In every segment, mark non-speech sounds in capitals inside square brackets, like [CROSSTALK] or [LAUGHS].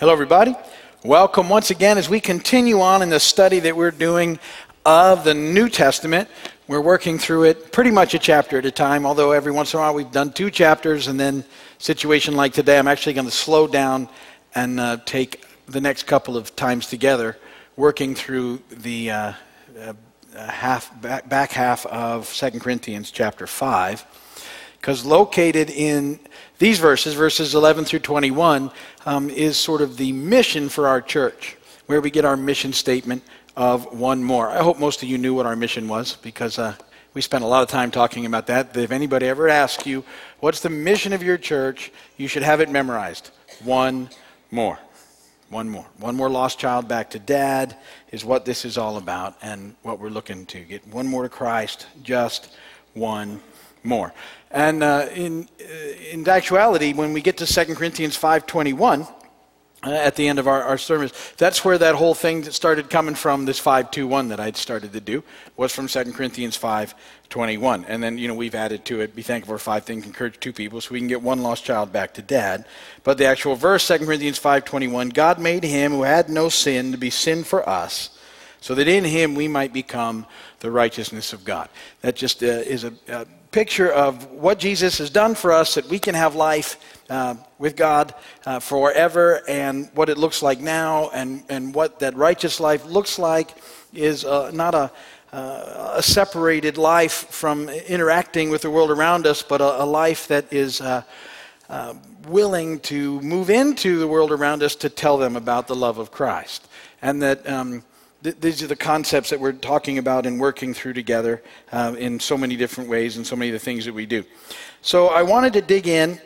Hello, everybody. Welcome once again as we continue on in the study that we're doing of the New Testament. We're working through it pretty much a chapter at a time, although every once in a while we've done two chapters, and then situation like today, I'm actually going to slow down and uh, take the next couple of times together, working through the uh, uh, half back, back half of Second Corinthians chapter five, because located in these verses, verses 11 through 21, um, is sort of the mission for our church, where we get our mission statement of one more. I hope most of you knew what our mission was because uh, we spent a lot of time talking about that. If anybody ever asks you, what's the mission of your church, you should have it memorized. One more. One more. One more lost child back to dad is what this is all about and what we're looking to get. One more to Christ, just one more. And uh, in, uh, in actuality, when we get to 2 Corinthians 5.21, uh, at the end of our, our sermons. That's where that whole thing that started coming from, this 521 that I'd started to do, was from 2 Corinthians 521. And then, you know, we've added to it, be thankful for five things, encourage two people, so we can get one lost child back to dad. But the actual verse, 2 Corinthians 521, God made him who had no sin to be sin for us, so that in him we might become the righteousness of God. That just uh, is a, a picture of what Jesus has done for us that we can have life uh, with God uh, forever and what it looks like now and, and what that righteous life looks like is uh, not a, uh, a separated life from interacting with the world around us, but a, a life that is uh, uh, willing to move into the world around us to tell them about the love of Christ. And that um, th- these are the concepts that we're talking about and working through together in so many different ways and so many of the things that we do. So I wanted to dig in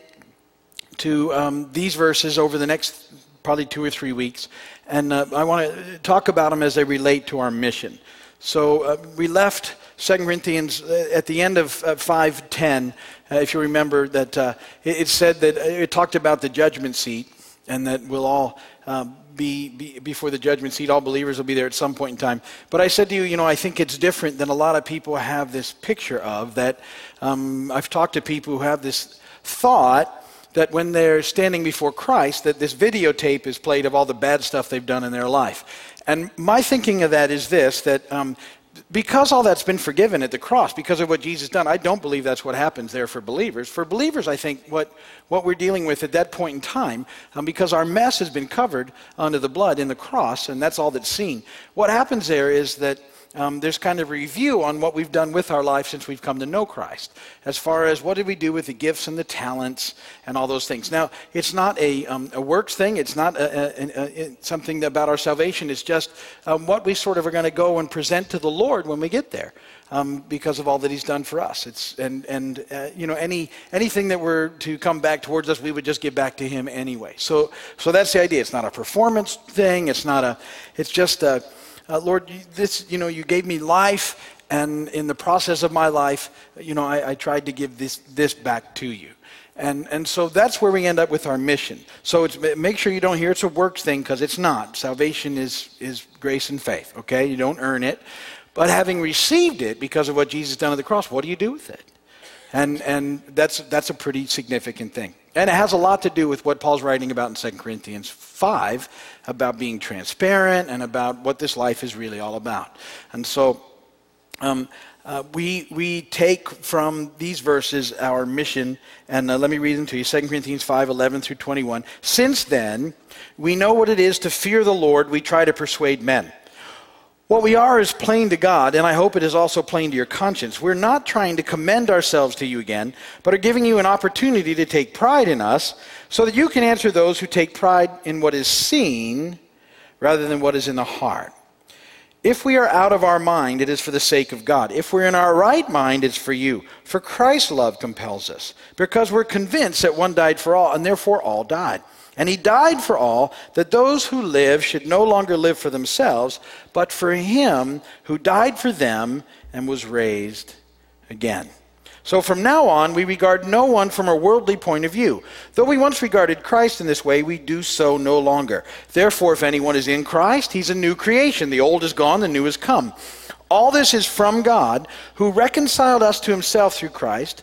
to um, these verses over the next probably two or three weeks, and uh, I want to talk about them as they relate to our mission. So uh, we left 2 Corinthians uh, at the end of uh, 5:10. Uh, if you remember that uh, it, it, said that it talked about the judgment seat, and that we'll all um, be, be, before the judgment seat. All believers will be there at some point in time. But I said to you, you know, I think it's different than a lot of people have this picture of. That um, I've talked to people who have this thought that when they're standing before Christ, that this videotape is played of all the bad stuff they've done in their life. And my thinking of that is this that um, because all that's been forgiven at the cross, because of what Jesus done, I don't believe that's what happens there for believers. For believers, I think what, what we're dealing with at that point in time, um, because our mess has been covered under the blood in the cross, and that's all that's seen. What happens there is that um, there's kind of a review on what we've done with our life since we've come to know Christ, as far as what did we do with the gifts and the talents and all those things. Now, it's not a, um, a works thing, it's not a, a, something about our salvation, it's just um, what we sort of are going to go and present to the Lord when we get there. Um, because of all that he's done for us. It's, and and uh, you know, any, anything that were to come back towards us, we would just give back to him anyway. So, so that's the idea. It's not a performance thing. It's not a, it's just a, uh, Lord, this, you know, you gave me life, and in the process of my life, you know, I, I tried to give this, this back to you. And, and so that's where we end up with our mission. So it's, make sure you don't hear it's a works thing because it's not. Salvation is, is grace and faith, okay? You don't earn it. But having received it because of what Jesus done on the cross, what do you do with it? And, and that's, that's a pretty significant thing. And it has a lot to do with what Paul's writing about in 2 Corinthians 5 about being transparent and about what this life is really all about. And so um, uh, we, we take from these verses our mission, and uh, let me read them to you 2 Corinthians 5 11 through 21. Since then, we know what it is to fear the Lord, we try to persuade men. What we are is plain to God, and I hope it is also plain to your conscience. We're not trying to commend ourselves to you again, but are giving you an opportunity to take pride in us so that you can answer those who take pride in what is seen rather than what is in the heart. If we are out of our mind, it is for the sake of God. If we're in our right mind, it's for you. For Christ's love compels us, because we're convinced that one died for all, and therefore all died. And he died for all, that those who live should no longer live for themselves, but for him who died for them and was raised again. So from now on, we regard no one from a worldly point of view. Though we once regarded Christ in this way, we do so no longer. Therefore, if anyone is in Christ, he's a new creation. The old is gone, the new has come. All this is from God, who reconciled us to himself through Christ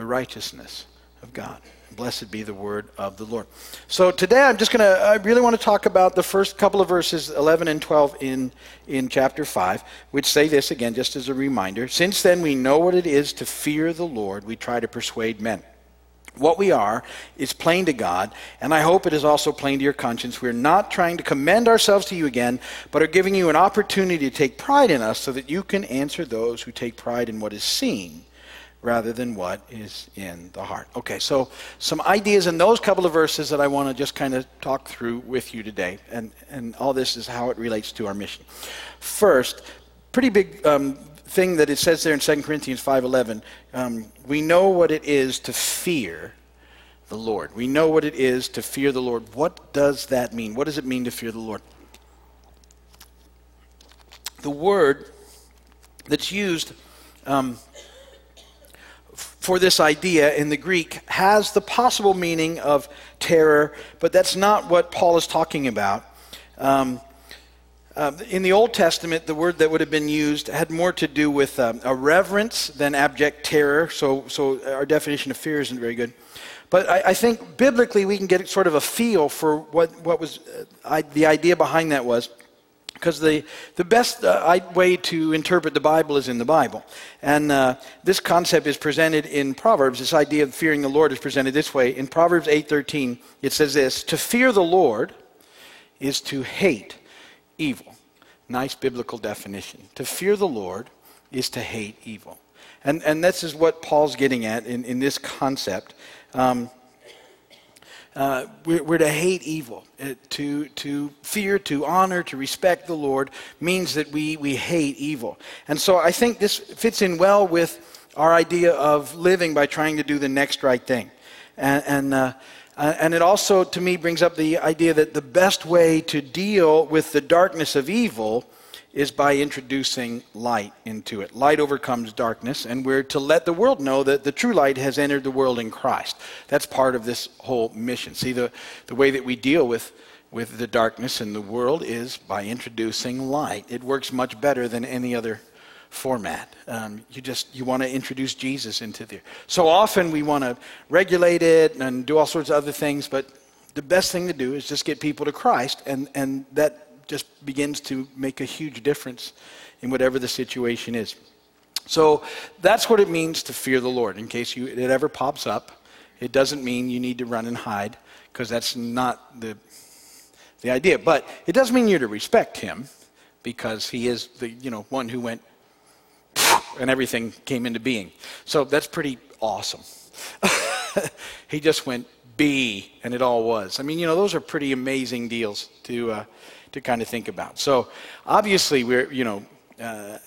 the righteousness of God. Blessed be the word of the Lord. So today I'm just going to, I really want to talk about the first couple of verses, 11 and 12 in, in chapter 5, which say this again, just as a reminder. Since then we know what it is to fear the Lord, we try to persuade men. What we are is plain to God, and I hope it is also plain to your conscience. We're not trying to commend ourselves to you again, but are giving you an opportunity to take pride in us so that you can answer those who take pride in what is seen rather than what is in the heart. Okay, so some ideas in those couple of verses that I want to just kind of talk through with you today, and, and all this is how it relates to our mission. First, pretty big um, thing that it says there in 2 Corinthians 5.11, um, we know what it is to fear the Lord. We know what it is to fear the Lord. What does that mean? What does it mean to fear the Lord? The word that's used um, for this idea in the Greek has the possible meaning of terror, but that's not what Paul is talking about. Um, uh, in the Old Testament, the word that would have been used had more to do with um, a reverence than abject terror, so, so our definition of fear isn't very good. But I, I think biblically we can get sort of a feel for what, what was uh, I, the idea behind that was because the, the best uh, way to interpret the Bible is in the Bible. And uh, this concept is presented in Proverbs. This idea of fearing the Lord is presented this way. In Proverbs 8.13, it says this, To fear the Lord is to hate evil. Nice biblical definition. To fear the Lord is to hate evil. And, and this is what Paul's getting at in, in this concept. Um, uh, we're, we're, to hate evil. Uh, to, to fear, to honor, to respect the Lord means that we, we hate evil. And so I think this fits in well with our idea of living by trying to do the next right thing. And, and, uh, uh and it also, to me, brings up the idea that the best way to deal with the darkness of evil is by introducing light into it. Light overcomes darkness, and we're to let the world know that the true light has entered the world in Christ. That's part of this whole mission. See, the, the way that we deal with, with the darkness in the world is by introducing light. It works much better than any other format. Um, you just you want to introduce Jesus into there. So often we want to regulate it and do all sorts of other things, but the best thing to do is just get people to Christ, and, and that just begins to make a huge difference in whatever the situation is. So that's what it means to fear the Lord. In case you, it ever pops up, it doesn't mean you need to run and hide, because that's not the, the idea. But it does mean you're to respect him, because he is the you know one who went and everything came into being. So that's pretty awesome. [LAUGHS] he just went be, and it all was. I mean, you know, those are pretty amazing deals to uh, to kind of think about. So obviously, we're, you know, uh,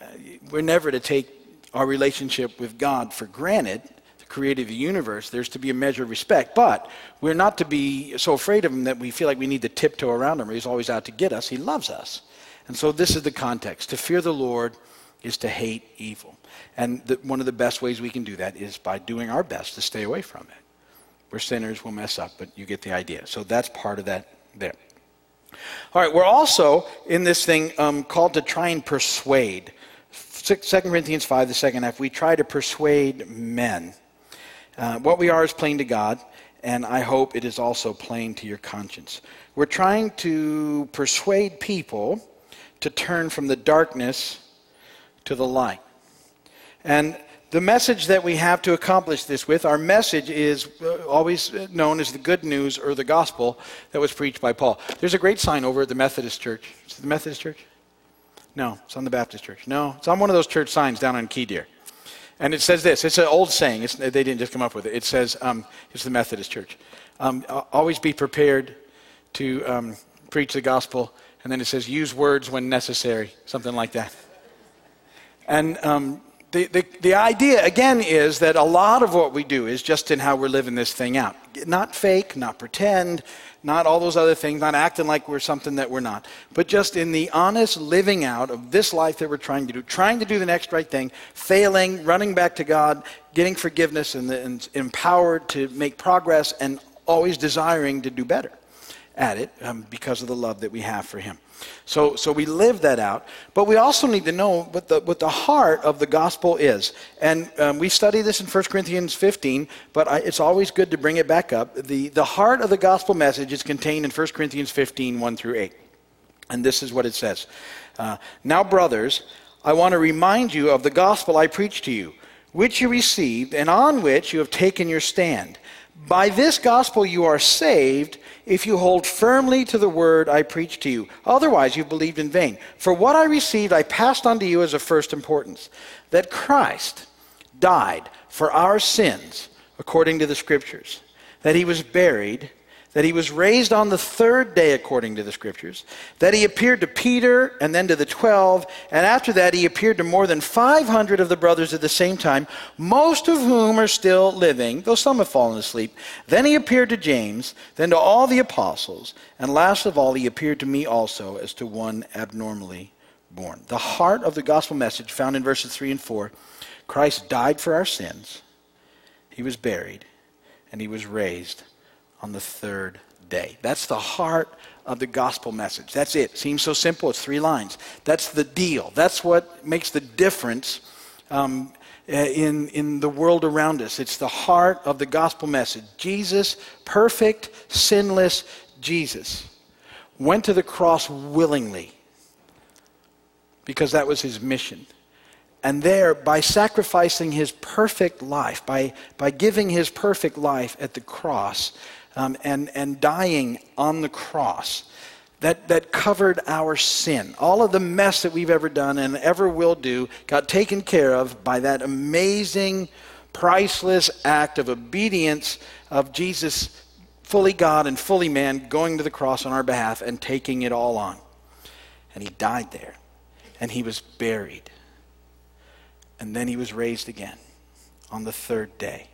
uh, we're never to take our relationship with God for granted, the creator of the universe. There's to be a measure of respect, but we're not to be so afraid of him that we feel like we need to tiptoe around him. He's always out to get us. He loves us. And so this is the context. To fear the Lord is to hate evil. And the, one of the best ways we can do that is by doing our best to stay away from it. We're sinners, we'll mess up, but you get the idea. So that's part of that there. All right, we're also in this thing um, called to try and persuade. 2 Corinthians 5, the second half, we try to persuade men. Uh, what we are is plain to God, and I hope it is also plain to your conscience. We're trying to persuade people to turn from the darkness to the light. And the message that we have to accomplish this with, our message is uh, always known as the good news or the gospel that was preached by Paul. There's a great sign over at the Methodist Church. Is it the Methodist Church? No, it's on the Baptist Church. No, it's on one of those church signs down on Key Deer. And it says this it's an old saying, it's, they didn't just come up with it. It says, um, it's the Methodist Church. Um, always be prepared to um, preach the gospel. And then it says, use words when necessary, something like that. And um, the, the, the idea, again, is that a lot of what we do is just in how we're living this thing out. Not fake, not pretend, not all those other things, not acting like we're something that we're not, but just in the honest living out of this life that we're trying to do, trying to do the next right thing, failing, running back to God, getting forgiveness, and, and empowered to make progress, and always desiring to do better at it um, because of the love that we have for Him. So, so we live that out, but we also need to know what the, what the heart of the gospel is. And um, we study this in 1 Corinthians 15, but I, it's always good to bring it back up. The, the heart of the gospel message is contained in 1 Corinthians 15, 1 through 8. And this is what it says uh, Now, brothers, I want to remind you of the gospel I preached to you, which you received, and on which you have taken your stand. By this gospel you are saved if you hold firmly to the word I preached to you. Otherwise, you believed in vain. For what I received, I passed on to you as of first importance that Christ died for our sins according to the Scriptures, that he was buried that he was raised on the third day according to the scriptures, that he appeared to Peter and then to the twelve, and after that he appeared to more than 500 of the brothers at the same time, most of whom are still living, though some have fallen asleep. Then he appeared to James, then to all the apostles, and last of all he appeared to me also as to one abnormally born. The heart of the gospel message found in verses 3 and 4 Christ died for our sins, he was buried, and he was raised on the third day. That's the heart of the gospel message. That's it. Seems so simple. It's three lines. That's the deal. That's what makes the difference um, eh, in, in the world around us. It's the heart of the gospel message. Jesus, perfect, sinless Jesus, went to the cross willingly because that was his mission. And there, by sacrificing his perfect life, by, by giving his perfect life at the cross, um, and, and dying on the cross that, that covered our sin. All of the mess that we've ever done and ever will do got taken care of by that amazing, priceless act of obedience of Jesus, fully God and fully man, going to the cross on our behalf and taking it all on. And he died there. And he was buried. And then he was raised again on the third day.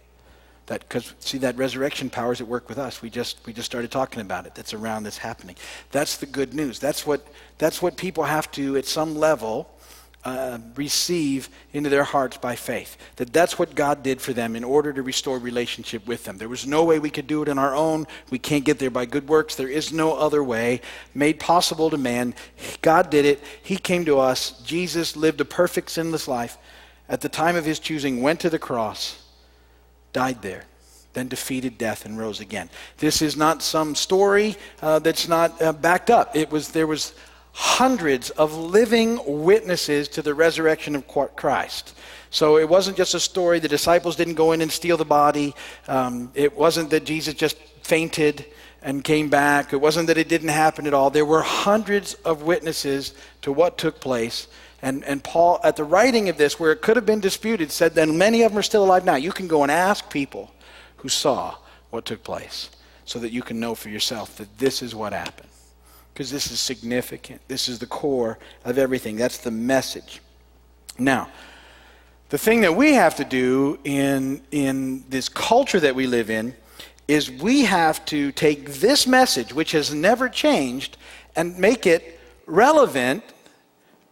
That because see that resurrection power is at work with us. We just we just started talking about it. That's around that's happening. That's the good news. That's what that's what people have to at some level uh, receive into their hearts by faith. That that's what God did for them in order to restore relationship with them. There was no way we could do it on our own. We can't get there by good works. There is no other way made possible to man. God did it. He came to us. Jesus lived a perfect sinless life. At the time of his choosing, went to the cross died there, then defeated death and rose again. This is not some story uh, that's not uh, backed up. It was there was hundreds of living witnesses to the resurrection of Christ. So it wasn't just a story. The disciples didn't go in and steal the body. Um, it wasn't that Jesus just fainted and came back. It wasn't that it didn't happen at all. There were hundreds of witnesses to what took place. And, and Paul, at the writing of this, where it could have been disputed, said, then many of them are still alive now. You can go and ask people who saw what took place so that you can know for yourself that this is what happened. Because this is significant. This is the core of everything. That's the message. Now, the thing that we have to do in, in this culture that we live in is we have to take this message, which has never changed, and make it relevant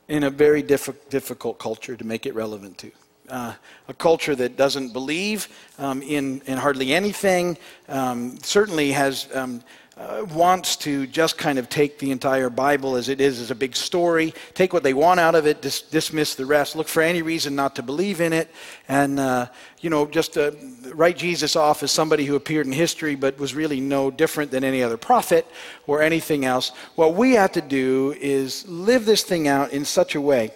in a very diff- difficult culture to make it relevant to. Uh, a culture that doesn't believe um, in, in hardly anything, um, certainly has um, uh, wants to just kind of take the entire Bible as it is as a big story, take what they want out of it, dis- dismiss the rest, look for any reason not to believe in it, and uh, you know just uh, write Jesus off as somebody who appeared in history but was really no different than any other prophet or anything else. What we have to do is live this thing out in such a way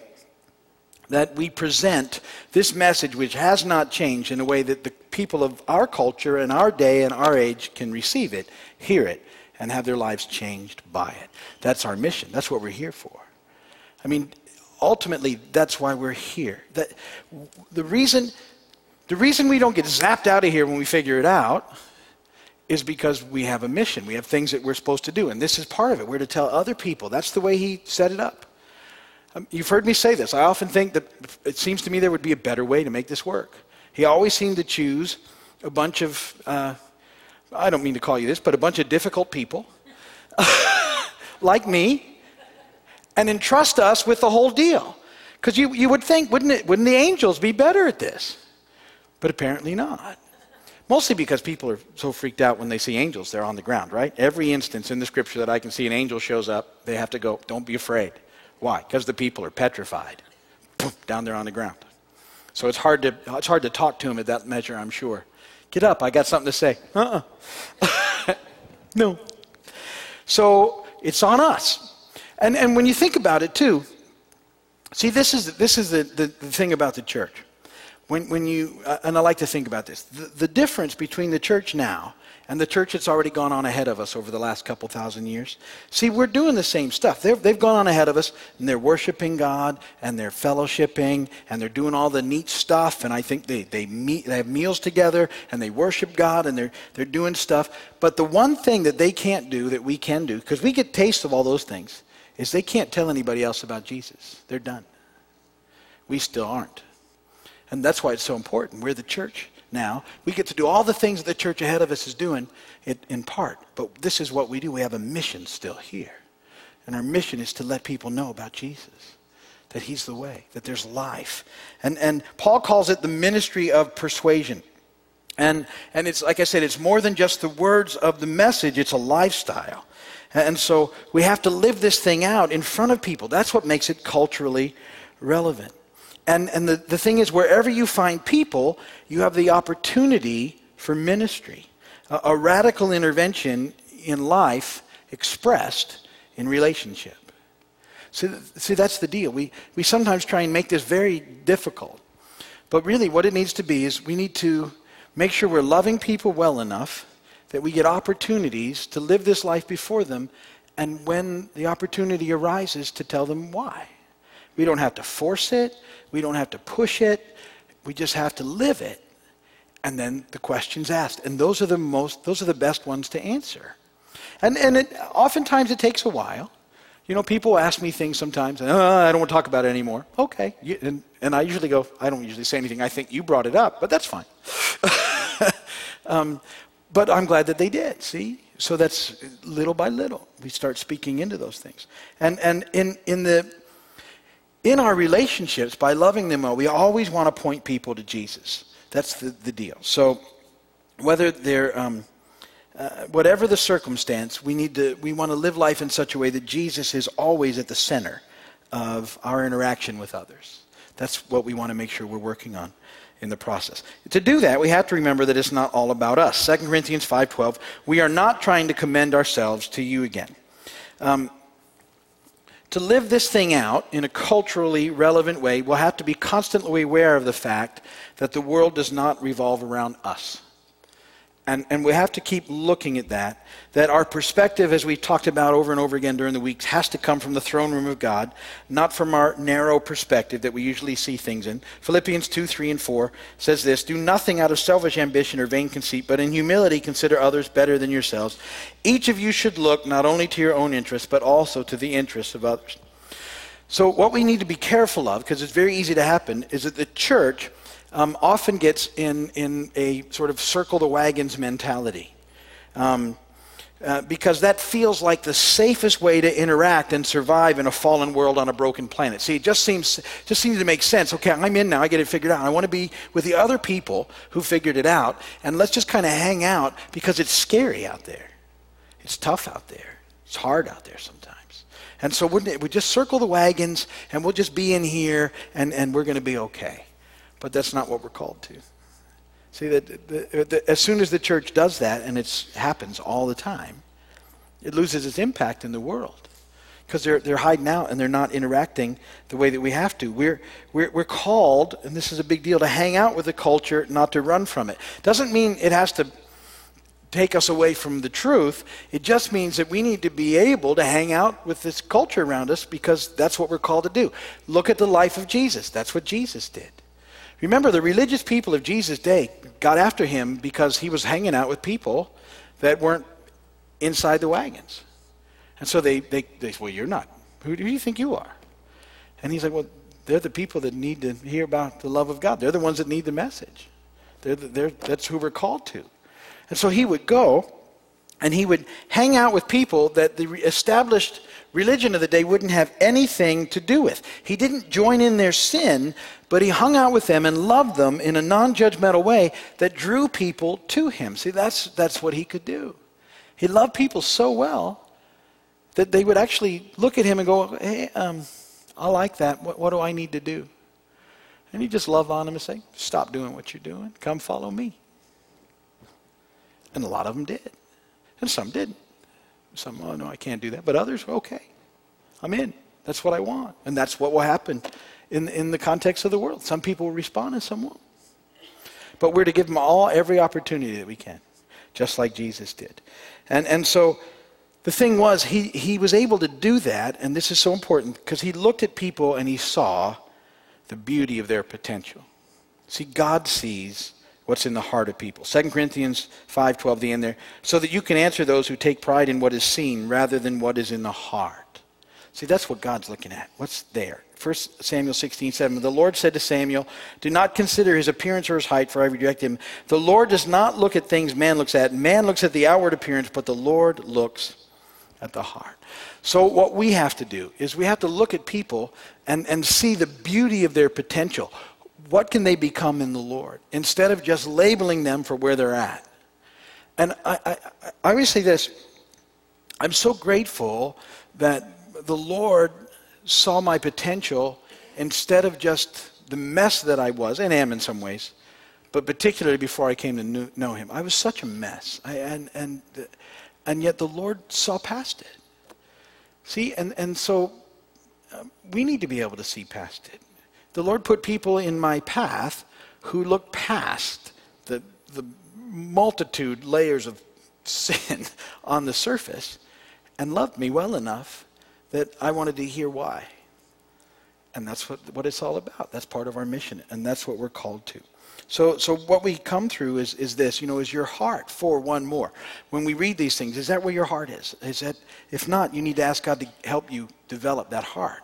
that we present this message, which has not changed, in a way that the people of our culture and our day and our age can receive it, hear it, and have their lives changed by it. That's our mission. That's what we're here for. I mean, ultimately, that's why we're here. That, the, reason, the reason we don't get zapped out of here when we figure it out is because we have a mission. We have things that we're supposed to do. And this is part of it. We're to tell other people. That's the way he set it up. Um, you've heard me say this. I often think that it seems to me there would be a better way to make this work. He always seemed to choose a bunch of, uh, I don't mean to call you this, but a bunch of difficult people [LAUGHS] like me and entrust us with the whole deal. Because you, you would think, wouldn't, it, wouldn't the angels be better at this? But apparently not. Mostly because people are so freaked out when they see angels, they're on the ground, right? Every instance in the scripture that I can see an angel shows up, they have to go, don't be afraid. Why? Because the people are petrified. down there on the ground. So it's hard, to, it's hard to talk to him at that measure, I'm sure. Get up, I got something to say. Uh uh [LAUGHS] no. So it's on us. And, and when you think about it, too, see, this is, this is the, the, the thing about the church. When, when you, uh, and I like to think about this, the, the difference between the church now and the church that's already gone on ahead of us over the last couple thousand years. See, we're doing the same stuff. they have gone on ahead of us, and they're worshiping God, and they're fellowshipping, and they're doing all the neat stuff. And I think they, they, meet, they have meals together, and they worship God, and they're, they're doing stuff. But the one thing that they can't do that we can do, because we get taste of all those things, is they can't tell anybody else about Jesus. They're done. We still aren't. And that's why it's so important. We're the church now. We get to do all the things that the church ahead of us is doing in part. But this is what we do. We have a mission still here. And our mission is to let people know about Jesus, that he's the way, that there's life. And, and Paul calls it the ministry of persuasion. And, and it's, like I said, it's more than just the words of the message, it's a lifestyle. And so we have to live this thing out in front of people. That's what makes it culturally relevant. And, and the, the thing is, wherever you find people, you have the opportunity for ministry, a, a radical intervention in life expressed in relationship. See, see, that's the deal. We, we sometimes try and make this very difficult. But really, what it needs to be is we need to make sure we're loving people well enough that we get opportunities to live this life before them, and when the opportunity arises, to tell them why. We don't have to force it. We don't have to push it. We just have to live it. And then the question's asked. And those are the most, those are the best ones to answer. And, and it, oftentimes it takes a while. You know, people ask me things sometimes, oh, I don't want to talk about it anymore. Okay. And, and I usually go, I don't usually say anything. I think you brought it up, but that's fine. [LAUGHS] um, but I'm glad that they did, see? So that's little by little. We start speaking into those things. And, and in, in the in our relationships, by loving them well, we always want to point people to Jesus. That's the, the deal. So, whether they're, um, uh, whatever the circumstance, we need to, we want to live life in such a way that Jesus is always at the center of our interaction with others. That's what we want to make sure we're working on in the process. To do that, we have to remember that it's not all about us. 2 Corinthians 5:12, we are not trying to commend ourselves to you again. Um, to live this thing out in a culturally relevant way, we'll have to be constantly aware of the fact that the world does not revolve around us. And, and we have to keep looking at that, that our perspective, as we talked about over and over again during the weeks, has to come from the throne room of God, not from our narrow perspective that we usually see things in. Philippians 2, 3, and 4 says this Do nothing out of selfish ambition or vain conceit, but in humility consider others better than yourselves. Each of you should look not only to your own interests, but also to the interests of others. So, what we need to be careful of, because it's very easy to happen, is that the church um, often gets in, in a sort of circle the wagons mentality. Um, uh, because that feels like the safest way to interact and survive in a fallen world on a broken planet. See, it just seems just seems to make sense. Okay, I'm in now. I get it figured out. I want to be with the other people who figured it out, and let's just kind of hang out because it's scary out there. It's tough out there. It's hard out there sometimes. And so we just circle the wagons, and we'll just be in here, and, and we're going to be okay. But that's not what we're called to. See, that as soon as the church does that, and it happens all the time, it loses its impact in the world because they're, they're hiding out and they're not interacting the way that we have to. We're, we're, we're called, and this is a big deal, to hang out with the culture, not to run from it. Doesn't mean it has to take us away from the truth. It just means that we need to be able to hang out with this culture around us because that's what we're called to do. Look at the life of Jesus. That's what Jesus did. Remember, the religious people of Jesus' day got after him because he was hanging out with people that weren't inside the wagons. And so they, they, they said, Well, you're not. Who do you think you are? And he's like, well, they're the people that need to hear about the love of God. They're the ones that need the message. They're, they're, that's who we're called to. And so he would go and he would hang out with people that the established religion of the day wouldn't have anything to do with. He didn't join in their sin, but he hung out with them and loved them in a non judgmental way that drew people to him. See, that's, that's what he could do. He loved people so well that they would actually look at him and go, Hey, um, I like that. What, what do I need to do? And he just love on them and say, Stop doing what you're doing. Come follow me. And a lot of them did. And some didn't. Some, oh no, I can't do that. But others, okay, I'm in. That's what I want. And that's what will happen in, in the context of the world. Some people will respond and some won't. But we're to give them all every opportunity that we can, just like Jesus did. And, and so the thing was, he, he was able to do that, and this is so important because he looked at people and he saw the beauty of their potential. See, God sees what's in the heart of people. 2 Corinthians 5:12 the end there so that you can answer those who take pride in what is seen rather than what is in the heart. See, that's what God's looking at. What's there? 1 Samuel 16, 7. The Lord said to Samuel, Do not consider his appearance or his height, for I reject him. The Lord does not look at things man looks at. Man looks at the outward appearance, but the Lord looks at the heart. So, what we have to do is we have to look at people and, and see the beauty of their potential what can they become in the Lord instead of just labeling them for where they're at. And I, I, I always say this I'm so grateful that the Lord saw my potential instead of just the mess that I was, and am in some ways, but particularly before I came to know Him. I was such a mess. I, and, and, and yet the Lord saw past it. See, and, and so uh, we need to be able to see past it the Lord put people in my path who looked past the, the multitude layers of sin [LAUGHS] on the surface and loved me well enough that I wanted to hear why. And that's what, what it's all about. That's part of our mission, and that's what we're called to. So, so what we come through is, is this, you know, is your heart for one more. When we read these things, is that where your heart is? Is that, if not, you need to ask God to help you develop that heart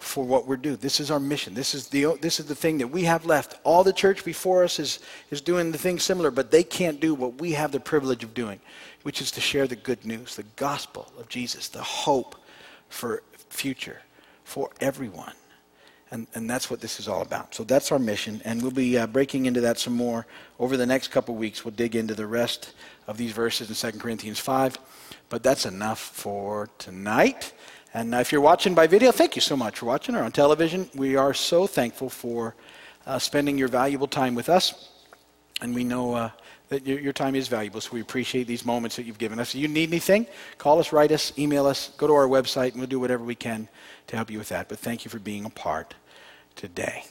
for what we're doing. This is our mission. This is the this is the thing that we have left. All the church before us is is doing the thing similar, but they can't do what we have the privilege of doing, which is to share the good news, the gospel of Jesus, the hope for future for everyone. And, and that's what this is all about. So that's our mission, and we'll be uh, breaking into that some more over the next couple weeks. We'll dig into the rest of these verses in 2 Corinthians 5. But that's enough for tonight. And if you're watching by video, thank you so much for watching, or on television. We are so thankful for uh, spending your valuable time with us. And we know uh, that your, your, time is valuable, so we appreciate these moments that you've given us. If you need anything, call us, write us, email us, go to our website, and we'll do whatever we can to help you with that. But thank you for being a part today.